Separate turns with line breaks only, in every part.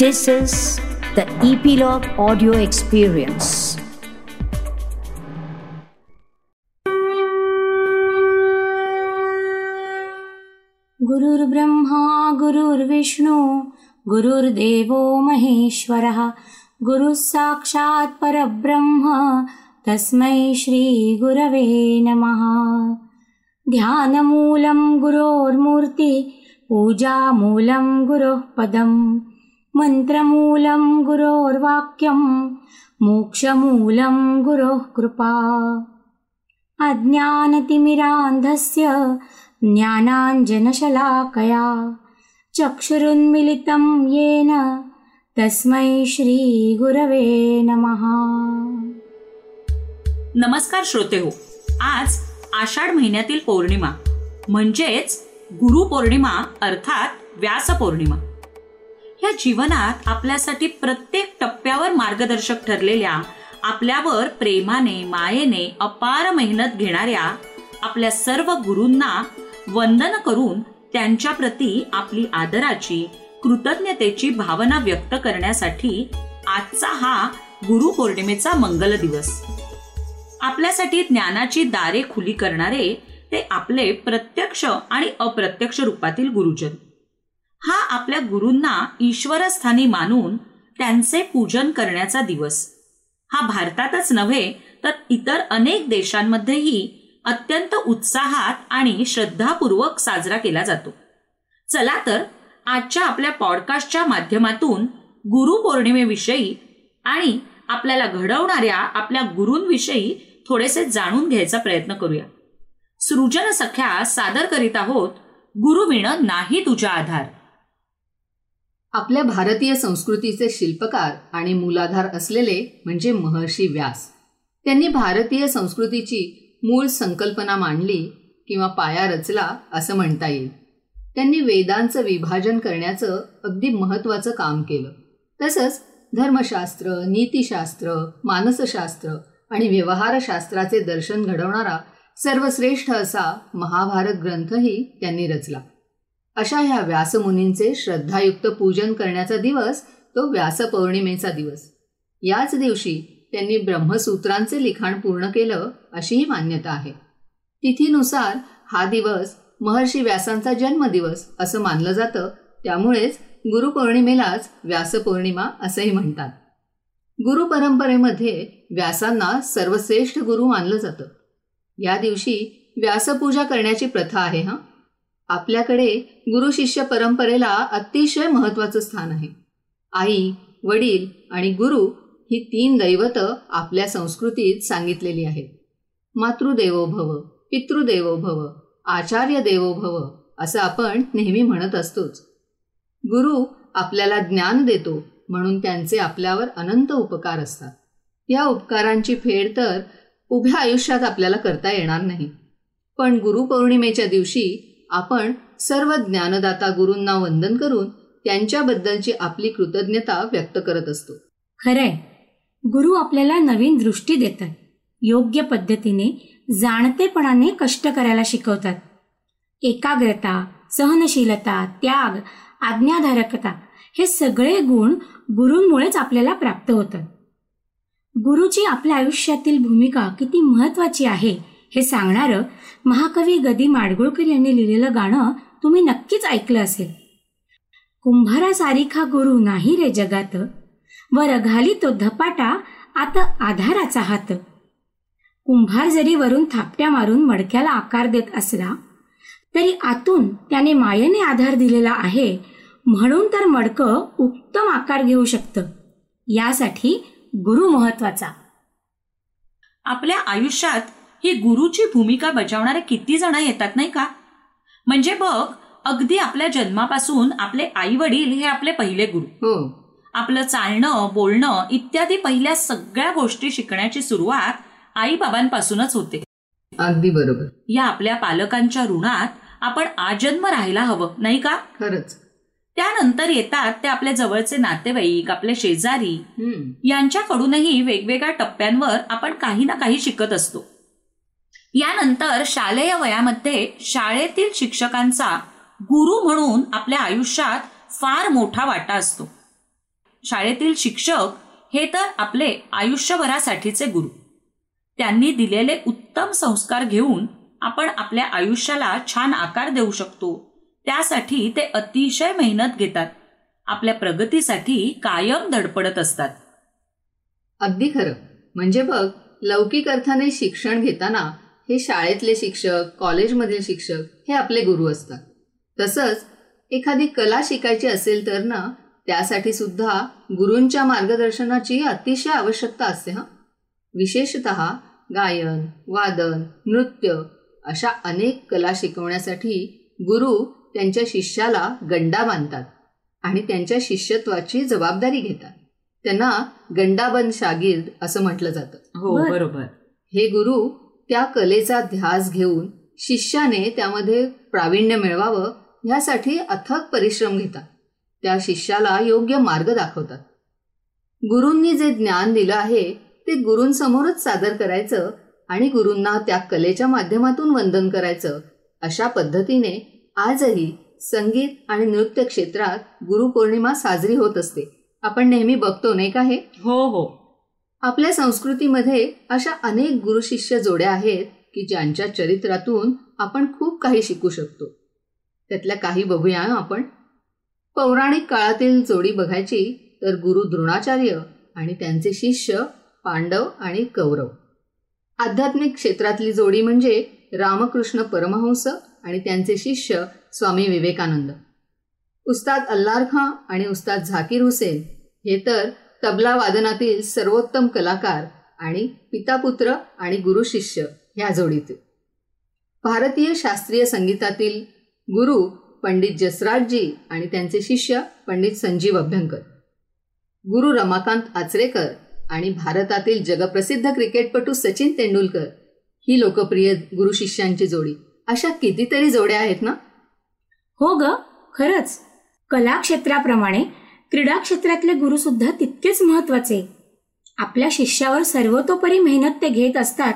This is the Epilogue Audio Experience.
गुरुर्ब्रह्मा गुरुर्विष्णू गुरुर्देवो महेश्वरः गुरुः साक्षात् परब्रह्म तस्मै श्रीगुरवे नमः ध्यानमूलं गुरोर्मूर्ति पूजामूलं गुरोः पदम् मन्त्रमूलं गुरोर्वाक्यं मोक्षमूलं गुरोः कृपा। अज्ञानतिमिरान्धस्य ज्ञानाञ्जनशलाकया चक्षुरुन्मिलितं येन तस्मै श्रीगुरवे नमः।
नमस्कार श्रोते हो आज आषाढ महिन्यातील पौर्णिमा म्हणजेच गुरुपौर्णिमा अर्थात व्यास पौर्णिमा या जीवनात आपल्यासाठी प्रत्येक टप्प्यावर मार्गदर्शक ठरलेल्या आपल्यावर प्रेमाने मायेने अपार मेहनत घेणाऱ्या आपल्या सर्व गुरूंना वंदन करून त्यांच्या प्रती आपली आदराची कृतज्ञतेची भावना व्यक्त करण्यासाठी आजचा हा गुरु पौर्णिमेचा मंगल दिवस. आपल्यासाठी ज्ञानाची दारे खुली करणारे ते आपले प्रत्यक्ष आणि अप्रत्यक्ष रूपातील गुरुजन. हा आपल्या गुरूंना ईश्वरस्थानी मानून त्यांचे पूजन करण्याचा दिवस. हा भारतातच नव्हे तर इतर अनेक देशांमध्येही अत्यंत उत्साहात आणि श्रद्धापूर्वक साजरा केला जातो. चला तर आजच्या आपल्या पॉडकास्टच्या माध्यमातून गुरुपौर्णिमेविषयी आणि आपल्याला घडवणाऱ्या आपल्या गुरूंविषयी थोडेसे जाणून घ्यायचा प्रयत्न करूया. सृजन सख्या सादर करीत आहोत गुरुविण नाही तुझा आधार.
आपल्या भारतीय संस्कृतीचे शिल्पकार आणि मूलाधार असलेले म्हणजे महर्षी व्यास. त्यांनी भारतीय संस्कृतीची मूळ संकल्पना मांडली किंवा पाया रचला असं म्हणता येईल. त्यांनी वेदांचं विभाजन करण्याचं अगदी महत्त्वाचं काम केलं. तसंच धर्मशास्त्र नीतिशास्त्र मानसशास्त्र आणि व्यवहारशास्त्राचे दर्शन घडवणारा सर्वश्रेष्ठ असा महाभारत ग्रंथही त्यांनी रचला. अशा ह्या व्यासमुनींचे श्रद्धायुक्त पूजन करण्याचा दिवस तो व्यासपौर्णिमेचा दिवस. याच दिवशी त्यांनी ब्रह्मसूत्रांचे लिखाण पूर्ण केलं अशीही मान्यता आहे. तिथीनुसार हा दिवस महर्षी व्यासांचा जन्मदिवस असं मानलं जातं त्यामुळेच गुरुपौर्णिमेलाच व्यासपौर्णिमा असंही म्हणतात. गुरु परंपरेमध्ये व्यासांना सर्वश्रेष्ठ गुरु मानलं जातं. या दिवशी व्यासपूजा करण्याची प्रथा आहे हा? आपल्याकडे गुरु शिष्य परंपरेला अतिशय महत्त्वाचं स्थान आहे. आई वडील आणि गुरु ही तीन दैवत आपल्या संस्कृतीत सांगितलेली आहेत. मातृदेवो भव पितृदेवो भव आचार्य देवो भव असं आपण नेहमी म्हणत असतोच. गुरु आपल्याला ज्ञान देतो म्हणून त्यांचे आपल्यावर अनंत उपकार असतात. या उपकारांची फेड तर उभ्या आयुष्यात आपल्याला करता येणार नाही. पण गुरुपौर्णिमेच्या दिवशी आपण सर्व ज्ञानदाता गुरूंना वंदन करून त्यांच्याबद्दलची आपली कृतज्ञता व्यक्त करत असतो.
खरंय. गुरु आपल्याला नवीन दृष्टी देतात. योग्य पद्धतीने जाणतेपणाने कष्ट करायला शिकवतात. एकाग्रता सहनशीलता त्याग आज्ञाधारकता हे सगळे गुण गुरूंमुळेच आपल्याला प्राप्त होतात. गुरुची आपल्या आयुष्यातील भूमिका किती महत्वाची आहे हे सांगणारं महाकवी गदी माडगुळकर यांनी लिहिलेलं गाणं तुम्ही नक्कीच ऐकलं असेल. कुंभारा सारिखा गुरु नाही रे जगात वर घाली तो धपाटा आता आधाराचा हात. कुंभार जरी वरून थापट्या मारून मडक्याला आकार देत असला तरी आतून त्याने मायेने आधार दिलेला आहे म्हणून तर मडकं उत्तम आकार घेऊ शकतं. यासाठी गुरु महत्त्वाचा.
आपल्या आयुष्यात ही गुरुची भूमिका बजावणारे किती जण येतात नाही का? म्हणजे बघ अगदी आपल्या जन्मापासून आपले आई वडील हे आपले पहिले गुरु.
हो.
आपलं चालणं बोलणं इत्यादी पहिल्या सगळ्या गोष्टी शिकण्याची सुरुवात आई बाबांपासूनच होते.
अगदी बरोबर.
या आपल्या पालकांच्या ऋणात आपण आजन्म राहायला हवं नाही का?
खरंच.
त्यानंतर येतात ते आपले जवळचे नातेवाईक आपले शेजारी. यांच्याकडूनही वेगवेगळ्या टप्प्यांवर आपण काही ना काही शिकत असतो. यानंतर शालेय वयामध्ये शाळेतील शिक्षकांचा गुरु म्हणून आपल्या आयुष्यात फार मोठा वाटा असतो. शाळेतील शिक्षक हे तर आपले आयुष्यभरासाठीचे गुरु. त्यांनी दिलेले उत्तम संस्कार घेऊन आपण आपल्या आयुष्याला छान आकार देऊ शकतो. त्यासाठी ते अतिशय मेहनत घेतात. आपल्या प्रगतीसाठी कायम धडपडत असतात.
अगदी खरं. म्हणजे बघ लौकिक अर्थाने शिक्षण घेताना हे शाळेतले शिक्षक कॉलेजमधील शिक्षक हे आपले गुरु असतात. तसंच एखादी कला शिकायची असेल तर ना त्यासाठी सुद्धा गुरूंच्या मार्गदर्शनाची अतिशय आवश्यकता असते हां. विशेषत गायन वादन नृत्य अशा अनेक कला शिकवण्यासाठी गुरु त्यांच्या शिष्याला गंडा बांधतात आणि त्यांच्या शिष्यत्वाची जबाबदारी घेतात. त्यांना गंडाबंद शागिर्द असं म्हटलं जातं.
हो
बर.
बरोबर.
हे गुरु त्या कलेचा ध्यास घेऊन शिष्याने त्यामध्ये प्रावीण्य मिळवावं ह्यासाठी अथक परिश्रम घेतात. त्या शिष्याला योग्य मार्ग दाखवतात. गुरूंनी जे ज्ञान दिलं आहे ते गुरूंसमोरच सादर करायचं आणि गुरूंना त्या कलेच्या माध्यमातून वंदन करायचं अशा पद्धतीने आजही संगीत आणि नृत्य क्षेत्रात गुरुपौर्णिमा साजरी होत असते. आपण नेहमी बघतो नाही का हे?
हो हो.
आपल्या संस्कृतीमध्ये अशा अनेक गुरुशिष्य जोड्या आहेत की ज्यांच्या चरित्रातून आपण खूप काही शिकू शकतो. त्यातल्या काही बघूया आपण. पौराणिक काळातील जोडी बघायची तर गुरु द्रोणाचार्य आणि त्यांचे शिष्य पांडव आणि कौरव. आध्यात्मिक क्षेत्रातली जोडी म्हणजे रामकृष्ण परमहंस आणि त्यांचे शिष्य स्वामी विवेकानंद. उस्ताद अल्लार खां आणि उस्ताद झाकीर हुसेन हे तर तबला वादनातील सर्वोत्तम कलाकार आणि पितापुत्र आणि गुरु शिष्य ह्या जोडीत. भारतीय शास्त्रीय संगीतातील गुरु पंडित जसराजजी आणि त्यांचे शिष्य पंडित संजीव अभ्यंकर. गुरु रमाकांत आचरेकर आणि भारतातील जगप्रसिद्ध क्रिकेटपटू सचिन तेंडुलकर ही लोकप्रिय गुरु शिष्यांची जोडी. अशा कितीतरी जोड्या आहेत ना?
हो ग खरंच. कला क्षेत्राप्रमाणे क्रीडा क्षेत्रातले गुरु सुद्धा तितकेच महत्त्वाचे. आपल्या शिष्यावर सर्वतोपरी मेहनत ते घेत असतात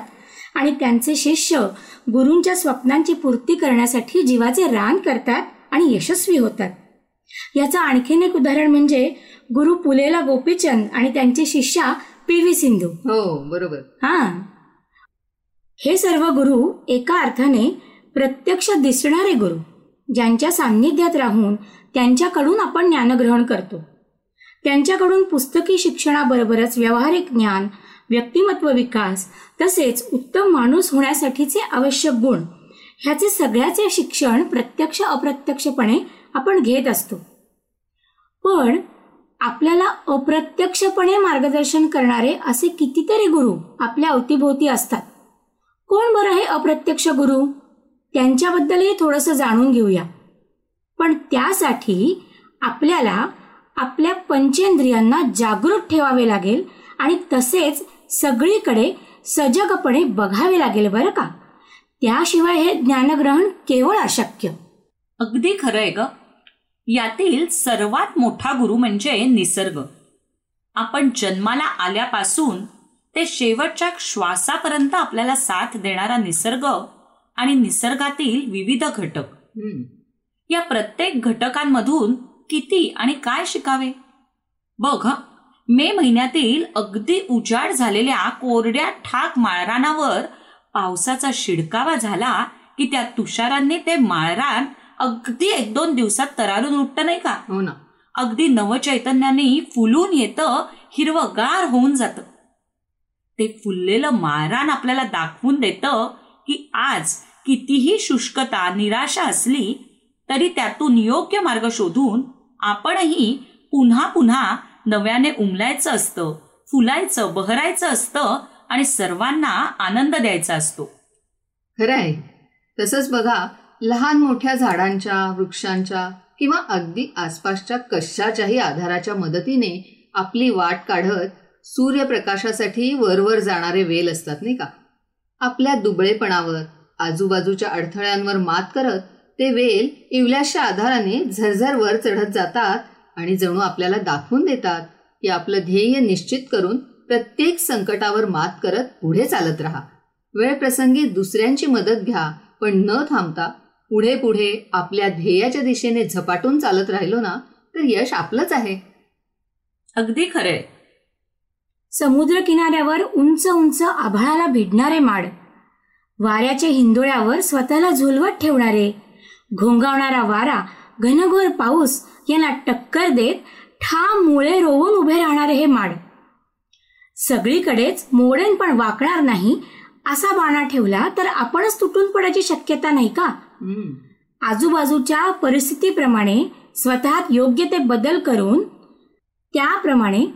आणि त्यांचे शिष्य गुरूंच्या स्वप्नांची पूर्ती करण्यासाठी जीवाचे रान करतात आणि यशस्वी होतात. याचं आणखीन एक उदाहरण म्हणजे गुरु पुलेला गोपीचंद आणि त्यांची शिष्या पी व्ही सिंधू.
हो बरोबर.
हा. हे सर्व गुरु एका अर्थाने प्रत्यक्ष दिसणारे गुरु ज्यांच्या सान्निध्यात राहून त्यांच्याकडून आपण ज्ञानग्रहण करतो. त्यांच्याकडून पुस्तकी शिक्षणाबरोबरच व्यावहारिक ज्ञान व्यक्तिमत्व विकास तसेच उत्तम माणूस होण्यासाठीचे आवश्यक गुण ह्याचे सगळ्याचे शिक्षण प्रत्यक्ष अप्रत्यक्षपणे आपण घेत असतो. पण आपल्याला अप्रत्यक्षपणे मार्गदर्शन करणारे असे कितीतरी गुरु आपल्या अवतीभोवती असतात. कोण बरं हे अप्रत्यक्ष गुरु? त्यांच्याबद्दलही थोडंसं जाणून घेऊया. पण त्यासाठी आपल्याला आपल्या पंचेंद्रियांना जागृत ठेवावे लागेल आणि तसेच सगळीकडे सजगपणे बघावे लागेल बरं का? त्याशिवाय हे ज्ञानग्रहण केवळ अशक्य.
अगदी खरं आहे ग. यातील सर्वात मोठा गुरु म्हणजे निसर्ग. आपण जन्माला आल्यापासून ते शेवटच्या श्वासापर्यंत आपल्याला साथ देणारा निसर्ग आणि निसर्गातील विविध घटक. या प्रत्येक घटकांमधून किती आणि काय शिकावे? बघ मे महिन्यातील अगदी उजाड झालेल्या कोरड्या ठाक माळरानावर पावसाचा शिडकावा झाला की त्या तुषारांनी ते माळरान अगदी एक दोन दिवसात तरारून उठतं नाही का?
हो ना.
अगदी नवचैतन्याने फुलून येतं हिरवगार होऊन जातं. ते फुललेलं माळरान आपल्याला दाखवून देतं की आज कितीही शुष्कता निराशा असली तरी त्यातून योग्य मार्ग शोधून आपणही पुन्हा पुन्हा नव्याने उमलायचं असतं फुलायचं बहरायचं असतं आणि सर्वांना आनंद द्यायचा असतो.
खरं आहे तसंच बघा लहान मोठ्या झाडांच्या वृक्षांच्या किंवा अगदी आसपासच्या कशाच्याही आधाराच्या मदतीने आपली वाट काढत सूर्यप्रकाशासाठी वरवर जाणारे वेल असतात नाही का? आपल्या दुबळेपणावर आजूबाजूच्या अडथळ्यांवर मात करत ते वेल इवल्याशा आधाराने झरझर वर चढत जातात आणि जणू आपल्याला दाखवून देतात की आपलं ध्येय निश्चित करून प्रत्येक संकटावर मात करत पुढे चालत राहा. वेळ प्रसंगी दुसऱ्यांची मदत घ्या पण न थांबता पुढे पुढे आपल्या ध्येयाच्या दिशेने झपाटून चालत राहिलो ना तर यश आपलंच आहे.
अगदी खरे
समुद्र किनाऱ्यावर उंच उंच आभाळाला भिडणारे माड वाऱ्याच्या हिंदोळ्यावर स्वतःला झुलवत ठेवणारे घोंगावणारा वारा घनघोर पाऊस यांना टक्कर देत ठाम मुळे रोवून उभे राहणारे हे माड सगळीकडेच मोडेन पण वाकणार नाही असा बाणा ठेवला तर आपणच तुटून पडायची शक्यता नाही का. आजूबाजूच्या परिस्थितीप्रमाणे स्वतःत योग्य ते बदल करून त्याप्रमाणे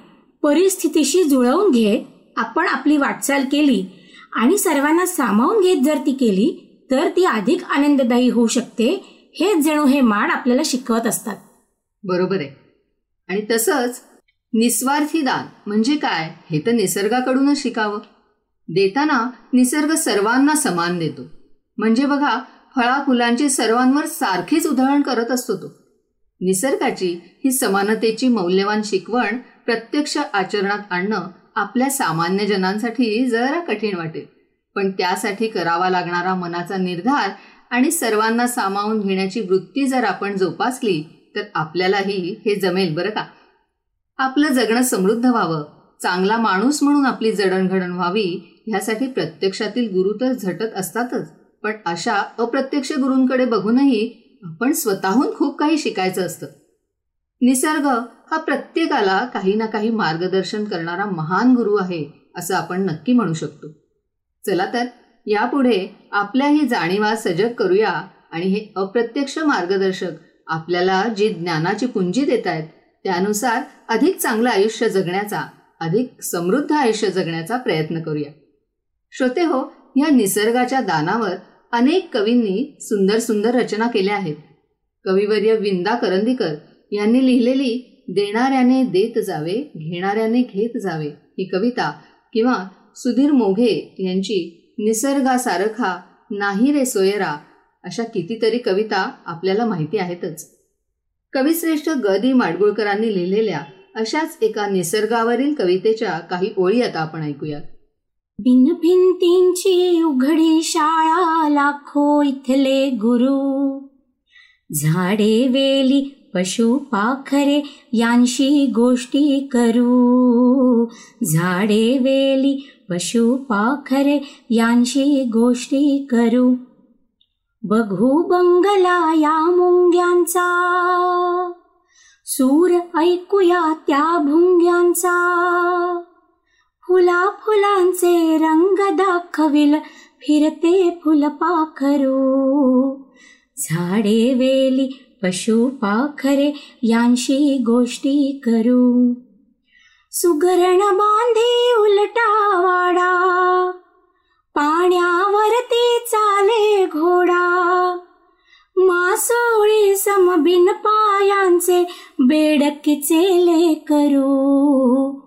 परिस्थितीशी जुळवून घेत आपण आपली वाटचाल केली आणि सर्वांना सामावून घेत जर ती केली तर ती अधिक आनंददायी होऊ शकते हेच जणू हे माड आपल्याला शिकवत असतात.
बरोबर आहे. आणि तसंच निस्वार्थी दान म्हणजे काय हे तर निसर्गाकडूनच शिकावं. देताना निसर्ग सर्वांना समान देतो. म्हणजे बघा फळा फुलांची सर्वांवर सारखीच उधळण करत असतो तो. निसर्गाची ही समानतेची मौल्यवान शिकवण प्रत्यक्ष आचरणात आणणं आपल्या सामान्य जनांसाठी जरा कठीण वाटेल. पण त्यासाठी करावा लागणारा मनाचा निर्धार आणि सर्वांना सामावून घेण्याची वृत्ती जर आपण जोपासली तर आपल्यालाही हे जमेल बरं का? आपलं जगणं समृद्ध व्हावं. चांगला माणूस म्हणून आपली जडणघडण व्हावी ह्यासाठी प्रत्यक्षातील गुरु तर झटत असतातच. पण अशा अप्रत्यक्ष गुरूंकडे बघूनही आपण स्वतःहून खूप काही शिकायचं असतं. निसर्ग हा प्रत्येकाला काही ना काही मार्गदर्शन करणारा महान गुरु आहे असं आपण नक्की म्हणू शकतो. चला तर यापुढे आपल्या ही जाणीवा सजग करूया आणि हे अप्रत्यक्ष मार्गदर्शक आपल्याला जी ज्ञानाची पुंजी देत आहेत त्यानुसार अधिक चांगलं आयुष्य जगण्याचा अधिक समृद्ध आयुष्य जगण्याचा प्रयत्न करूया. श्रोते हो या निसर्गाच्या दानावर अनेक कवींनी सुंदर सुंदर रचना केल्या आहेत. कविवर्य विंदा करंदीकर यांनी लिहिलेली देणाऱ्याने देत जावे घेणाऱ्याने घेत जावे ही कविता किंवा सुधीर मोघे यांची निसर्गासारखा नाही रे सोयरा अशा कितीतरी कविता आपल्याला माहिती आहेतच. कविश्रेष्ठ ग दी माडगुळकरांनी लिहिलेल्या अशाच एका निसर्गावरील कवितेच्या काही ओळी आता आपण ऐकूयात.
भिन भिंतींची उघडी शाळा लाखो इथले गुरु. झाडे वेली पशु पाखरे यांशी गोष्टी करू. झाडे वेली पशु पाखरे यांशी गोष्टी करू. बघू बंगला या मुंग्यांचा. सूर ऐकूया त्या भुंग्यांचा. फुला फुलांचे रंग दाखविल फिरते फुलपाखरू झाडे वेली पशु पाखरे यांशी गोष्टी करू. सुगरण बांधे उलटा वाडा. पाण्यावरती चाले घोडा. मासोळी समबिन पायांचे बेडकीचेले करू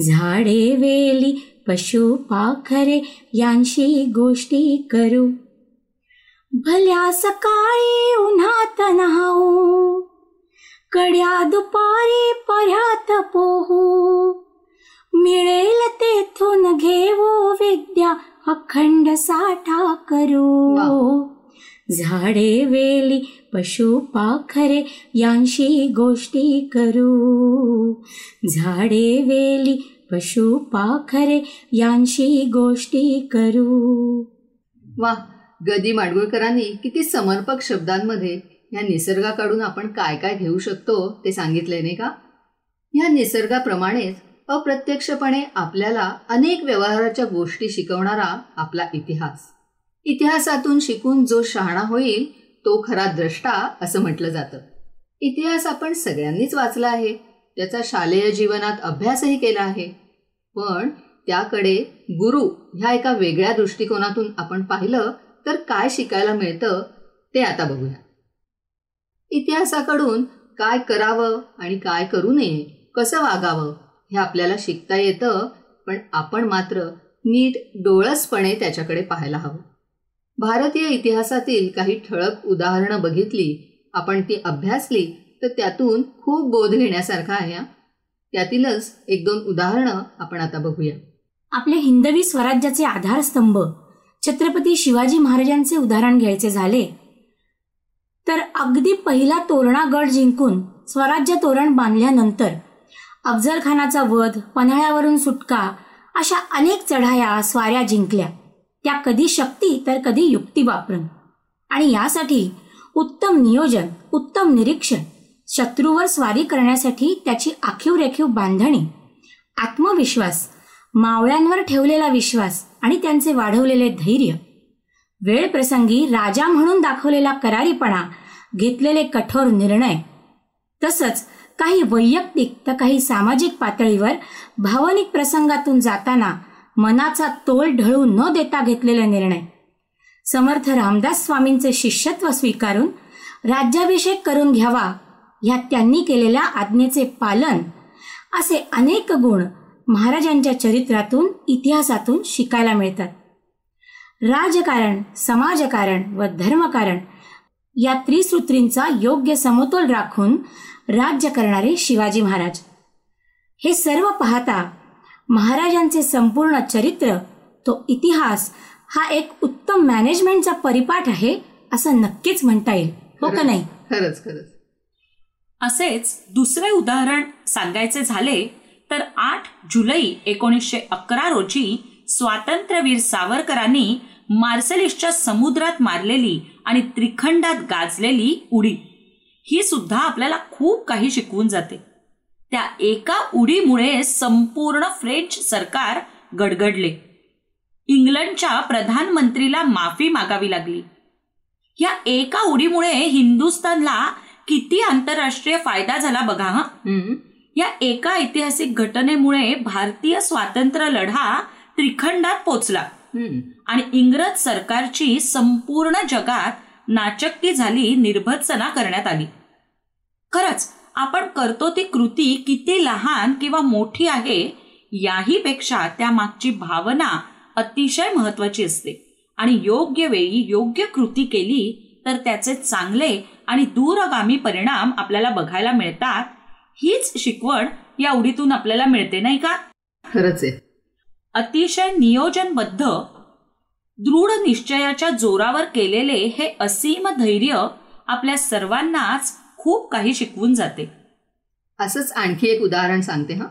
झाडे वेली पशु पाखरे यांशी गोष्टी करू. भल्या सकाळी उन्हात नहाऊ. कड्या दुपारी पर्यात पोहू. मिळेल तेथून घेऊ विद्या अखंड साठा करू. झाडे वेली पशु पाखरे यांशी गोष्टी करू. झाडे वेली पशु पाखरे यांशी गोष्टी करू.
वा. गदी माडगुळकरांनी किती समर्पक शब्दांमध्ये या निसर्गाकडून आपण काय काय घेऊ शकतो ते सांगितले नाही का? या निसर्गाप्रमाणेच अप्रत्यक्षपणे आपल्याला अनेक व्यवहाराच्या गोष्टी शिकवणारा आपला इतिहास. इतिहासातून शिकून जो शहाणा होईल तो खरा द्रष्टा असं म्हटलं जातं. इतिहास आपण सगळ्यांनीच वाचला आहे. त्याचा शालेय जीवनात अभ्यासही केला आहे. पण त्याकडे गुरु ह्या एका वेगळ्या दृष्टिकोनातून आपण पाहिलं तर काय शिकायला मिळतं ते आता बघूया. इतिहासाकडून काय करावं आणि काय करू नये कसं वागावं हे आपल्याला शिकता येतं पण आपण मात्र नीट डोळसपणे त्याच्याकडे पाहायला हवं. भारतीय इतिहासातील काही ठळक उदाहरणं बघितली आपण ती अभ्यासली तर त्यातून खूप बोध घेण्यासारखा आहे त्यातीलच एक दोन उदाहरणं आपण आता बघूया.
आपल्या हिंदवी स्वराज्याचे आधारस्तंभ छत्रपती शिवाजी महाराजांचे उदाहरण घ्यायचे झाले तर अगदी पहिला तोरणा गड जिंकून स्वराज्य तोरण बांधल्यानंतर अफजल खानाचा वध पन्हाळ्यावरून सुटका अशा अनेक चढाया स्वाऱ्या जिंकल्या. त्या कधी शक्ती तर कधी युक्ती वापरून. आणि यासाठी उत्तम नियोजन उत्तम निरीक्षण शत्रूवर स्वारी करण्यासाठी त्याची आखीव रेखीव बांधणी आत्मविश्वास मावळ्यांवर ठेवलेला विश्वास आणि त्यांचे वाढवलेले धैर्य. वेळ प्रसंगी राजा म्हणून दाखवलेला करारीपणा घेतलेले कठोर निर्णय तसंच काही वैयक्तिक तर काही सामाजिक पातळीवर भावनिक प्रसंगातून जाताना मनाचा तोल ढळू न देता घेतलेले निर्णय. समर्थ रामदास स्वामींचे शिष्यत्व स्वीकारून राज्याभिषेक करून घ्यावा ह्या त्यांनी केलेल्या आज्ञेचे पालन असे अनेक गुण महाराजांच्या चरित्रातून इतिहासातून शिकायला मिळतात. राजकारण समाजकारण व धर्मकारण या त्रिसूत्रींचा योग्य समतोल राखून राज्य करणारे शिवाजी महाराज. हे सर्व पाहता महाराजांचे संपूर्ण चरित्र तो इतिहास हा एक उत्तम मॅनेजमेंटचा परिपाठ आहे असं नक्कीच म्हणता येईल. हो का नाही?
खरंच खरंच.
असेच दुसरे उदाहरण सांगायचे झाले तर आठ जुलै एकोणीसशे अकरा रोजी स्वातंत्र्यवीर सावरकरांनी मार्सेलिसच्या समुद्रात मारलेली आणि त्रिखंडात गाजलेली उडी. ही सुद्धा आपल्याला खूप काही शिकवून जाते. त्या एका उडीमुळे संपूर्ण फ्रेंच सरकार गडगडले. इंग्लंडच्या प्रधानमंत्रीला माफी मागावी लागली. या एका उडीमुळे हिंदुस्थानला किती आंतरराष्ट्रीय फायदा झाला बघा हा. या एका ऐतिहासिक घटनेमुळे भारतीय स्वातंत्र्य लढा त्रिखंडात पोचला. आणि इंग्रज सरकारची संपूर्ण जगात नाचक्की झाली निर्भत्सना करण्यात आली. खरंच आपण करतो ती कृती किती लहान किंवा मोठी आहे याही पेक्षा त्यामागची भावना अतिशय महत्वाची असते. आणि योग्य वेळी योग्य कृती केली तर त्याचे चांगले आणि दूरगामी परिणाम आपल्याला बघायला मिळतात. हीच शिकवण या उडीतून आपल्याला मिळते नाही का?
खरंच आहे.
अतिशय नियोजनबद्ध दृढ निश्चयाच्या जोरावर केलेले हे असीम धैर्य आपल्या सर्वांनाच खूप काही शिकवून जाते.
असंच आणखी एक उदाहरण सांगते हा.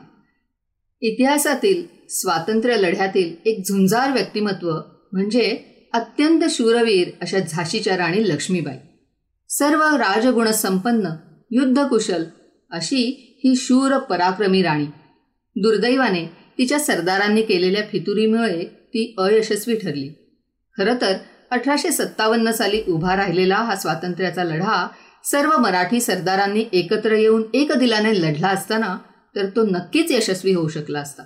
इतिहासातील स्वातंत्र्य लढ्यातील एक झुंजार व्यक्तिमत्व म्हणजे अत्यंत शूरवीर अशा झाशीच्या राणी लक्ष्मीबाई. सर्व राजगुण संपन्न युद्धकुशल अशी ही शूर पराक्रमी राणी. दुर्दैवाने तिच्या सरदारांनी केलेल्या फितुरीमुळे ती अयशस्वी ठरली. खरं तर अठराशे सत्तावन्न साली उभा राहिलेला हा स्वातंत्र्याचा लढा सर्व मराठी सरदारांनी एकत्र येऊन एक दिलाने लढला असताना तर तो नक्कीच यशस्वी होऊ शकला असता.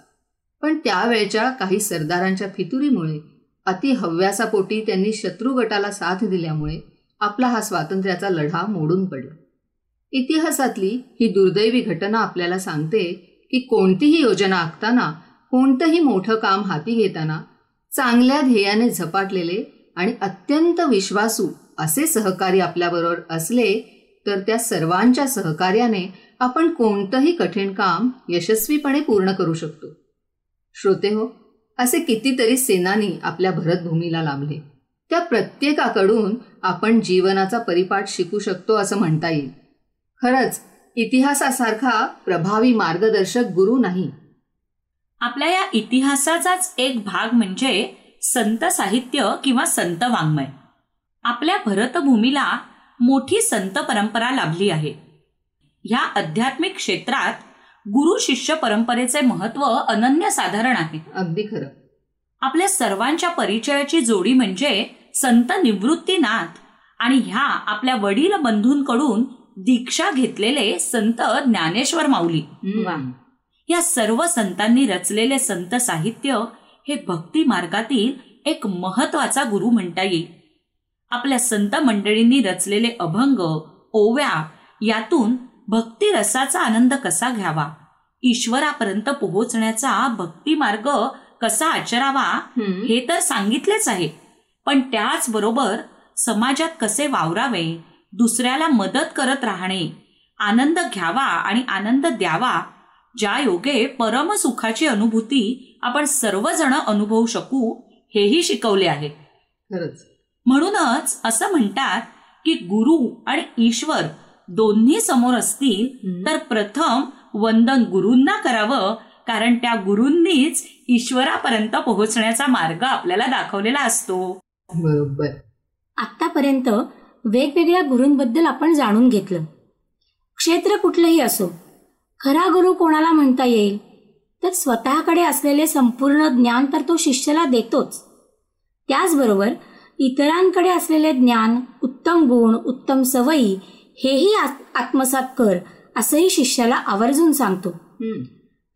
पण त्यावेळच्या काही सरदारांच्या फितुरीमुळे अति हव्यासापोटी त्यांनी शत्रू गटाला साथ दिल्यामुळे आपला हा स्वातंत्र्याचा लढा मोडून पडला. इतिहासातली ही दुर्दैवी घटना आपल्याला सांगते की कोणतीही योजना आखताना कोणतंही मोठं काम हाती घेताना चांगल्या ध्येयाने झपाटलेले आणि अत्यंत विश्वासू असे सहकारी आपल्याबरोबर असले तर त्या सर्वांच्या सहकार्याने आपण कोणतंही कठीण काम यशस्वीपणे पूर्ण करू शकतो. श्रोते हो असे कितीतरी सेनानी आपल्या भरतभूमीला लाभले त्या प्रत्येकाकडून आपण जीवनाचा परिपाठ शिकू शकतो असं म्हणता येईल. खरंच इतिहासासारखा प्रभावी मार्गदर्शक गुरु नाही.
आपल्या या इतिहासाचाच एक भाग म्हणजे संत साहित्य किंवा संत वाङ्मय. आपल्या भरतभूमीला मोठी संत परंपरा लाभली आहे. ह्या आध्यात्मिक क्षेत्रात गुरु शिष्य परंपरेचे महत्त्व अनन्यसाधारण आहे.
अगदी खरं.
आपल्या सर्वांच्या परिचयाची जोडी म्हणजे संत निवृत्तीनाथ आणि ह्या आपल्या वडील बंधूंकडून दीक्षा घेतलेले संत ज्ञानेश्वर माऊली. या सर्व संतांनी रचलेले संत साहित्य हे भक्ती मार्गातील एक महत्त्वाचा गुरु म्हणता येईल. आपल्या संत मंडळींनी रचलेले अभंग ओव्या यातून भक्ती रसाचा आनंद कसा घ्यावा? ईश्वरापर्यंत पोहोचण्याचा भक्ती मार्ग कसा आचरावा. हे तर सांगितलेच आहे. पण त्याचबरोबर समाजात कसे वावरावे? दुसऱ्याला मदत करत राहणे. आनंद घ्यावा आणि आनंद द्यावा ज्या योगे परमसुखाची अनुभूती आपण सर्वजण अनुभवू शकू हेही शिकवले आहे.
खरंच.
म्हणूनच असं म्हणतात की गुरु आणि ईश्वर दोन्ही समोर असतील. तर प्रथम वंदन गुरूंना करावं कारण त्या गुरूंनीच ईश्वरापर्यंत पोहोचण्याचा मार्ग आपल्याला दाखवलेला असतो.
बरोबर.
आत्तापर्यंत वेगवेगळ्या गुरूंबद्दल आपण जाणून घेतलं. क्षेत्र कुठलंही असो खरा गुरु कोणाला म्हणता येईल? तर स्वतःकडे असलेले संपूर्ण ज्ञान तर तो शिष्याला देतोच. त्याचबरोबर इतरांकडे असलेले ज्ञान उत्तम गुण उत्तम सवयी हेही आत- आत्मसात कर असंही शिष्याला आवर्जून सांगतो.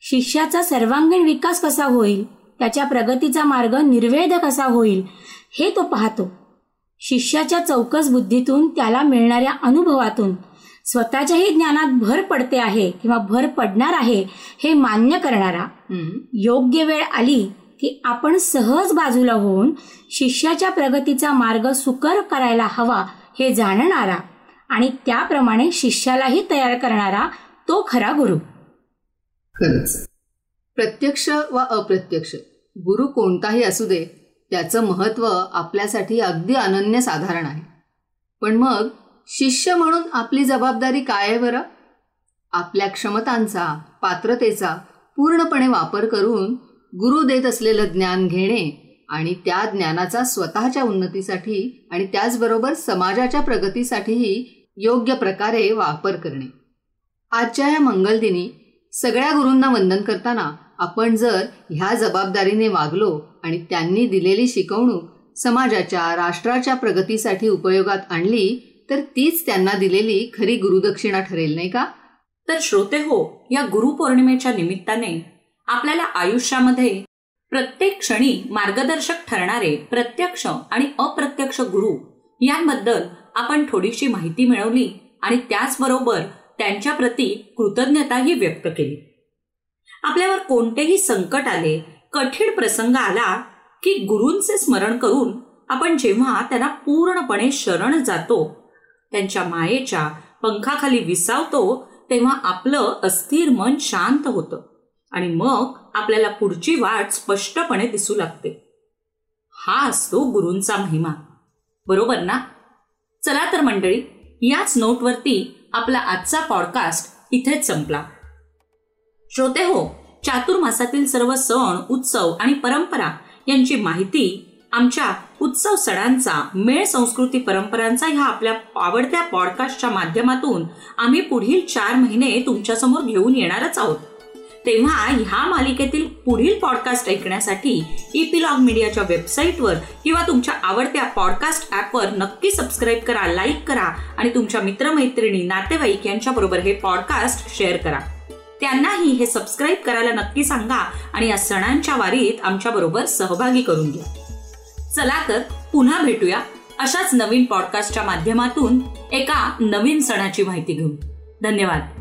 शिष्याचा सर्वांगीण विकास कसा होईल? त्याच्या प्रगतीचा मार्ग निर्वेध कसा होईल? हे तो पाहतो. शिष्याच्या चौकस बुद्धीतून त्याला मिळणाऱ्या अनुभवातून स्वतःच्याही ज्ञानात भर पडते आहे किंवा भर पडणार आहे हे मान्य करणारा. योग्य वेळ आली की आपण सहज बाजूला होऊन शिष्याच्या प्रगतीचा मार्ग सुकर करायला हवा हे जाणणारा आणि त्याप्रमाणे शिष्यालाही तयार करणारा तो खरा गुरु
खरंच प्रत्यक्ष वा अप्रत्यक्ष गुरु कोणताही असू दे त्याचं महत्त्व आपल्यासाठी अगदी अनन्यसाधारण आहे. पण मग शिष्य म्हणून आपली जबाबदारी काय आहे बरं? आपल्या क्षमतांचा पात्रतेचा पूर्णपणे वापर करून गुरु देत असलेलं ज्ञान घेणे आणि त्या ज्ञानाचा स्वतःच्या उन्नतीसाठी आणि त्याचबरोबर समाजाच्या प्रगतीसाठीही योग्य प्रकारे वापर करणे. आजच्या या मंगलदिनी सगळ्या गुरूंना वंदन करताना आपण जर ह्या जबाबदारीने वागलो आणि त्यांनी दिलेली शिकवणूक समाजाच्या राष्ट्राच्या प्रगतीसाठी उपयोगात आणली तर तीच त्यांना दिलेली खरी गुरुदक्षिणा ठरेल नाही का?
तर श्रोते हो या गुरुपौर्णिमेच्या निमित्ताने आपल्याला आयुष्यामध्ये प्रत्येक क्षणी मार्गदर्शक ठरणारे प्रत्यक्ष आणि अप्रत्यक्ष गुरु यांबद्दल आपण थोडीशी माहिती मिळवली आणि त्याचबरोबर त्यांच्या प्रती कृतज्ञताही व्यक्त केली. आपल्यावर कोणतेही संकट आले कठीण प्रसंग आला की गुरूंचे स्मरण करून आपण जेव्हा त्यांना पूर्णपणे शरण जातो त्यांच्या मायेच्या पंखाखाली विसावतो तेव्हा आपलं अस्थिर मन शांत होतं आणि मग आपल्याला पुढची वाट स्पष्टपणे दिसू लागते. हा असतो गुरूंचा महिमा. बरोबर ना? चला तर मंडळी याच नोटवरती आपला आजचा पॉडकास्ट इथेच संपला. श्रोते हो चातुर्मासातील सर्व सण उत्सव आणि परंपरा यांची माहिती आमच्या उत्सव सणांचा मेळ संस्कृती परंपरांचा ह्या आपल्या आवडत्या पॉडकास्टच्या माध्यमातून आम्ही पुढील चार महिने तुमच्यासमोर घेऊन येणारच आहोत. तेव्हा ह्या मालिकेतील पुढील पॉडकास्ट ऐकण्यासाठी इपिलॉग मीडियाच्या वेबसाईटवर किंवा तुमच्या आवडत्या पॉडकास्ट ॲपवर नक्की सबस्क्राईब करा लाईक करा आणि तुमच्या मित्रमैत्रिणी नातेवाईक यांच्याबरोबर हे पॉडकास्ट शेअर करा. त्यांनाही हे सबस्क्राईब करायला नक्की सांगा आणि या सणांच्या वारीत आमच्याबरोबर सहभागी करून घ्या. चला तर पुन्हा भेटूया अशाच नवीन पॉडकास्टच्या माध्यमातून एका नवीन सणाची माहिती घेऊन. धन्यवाद.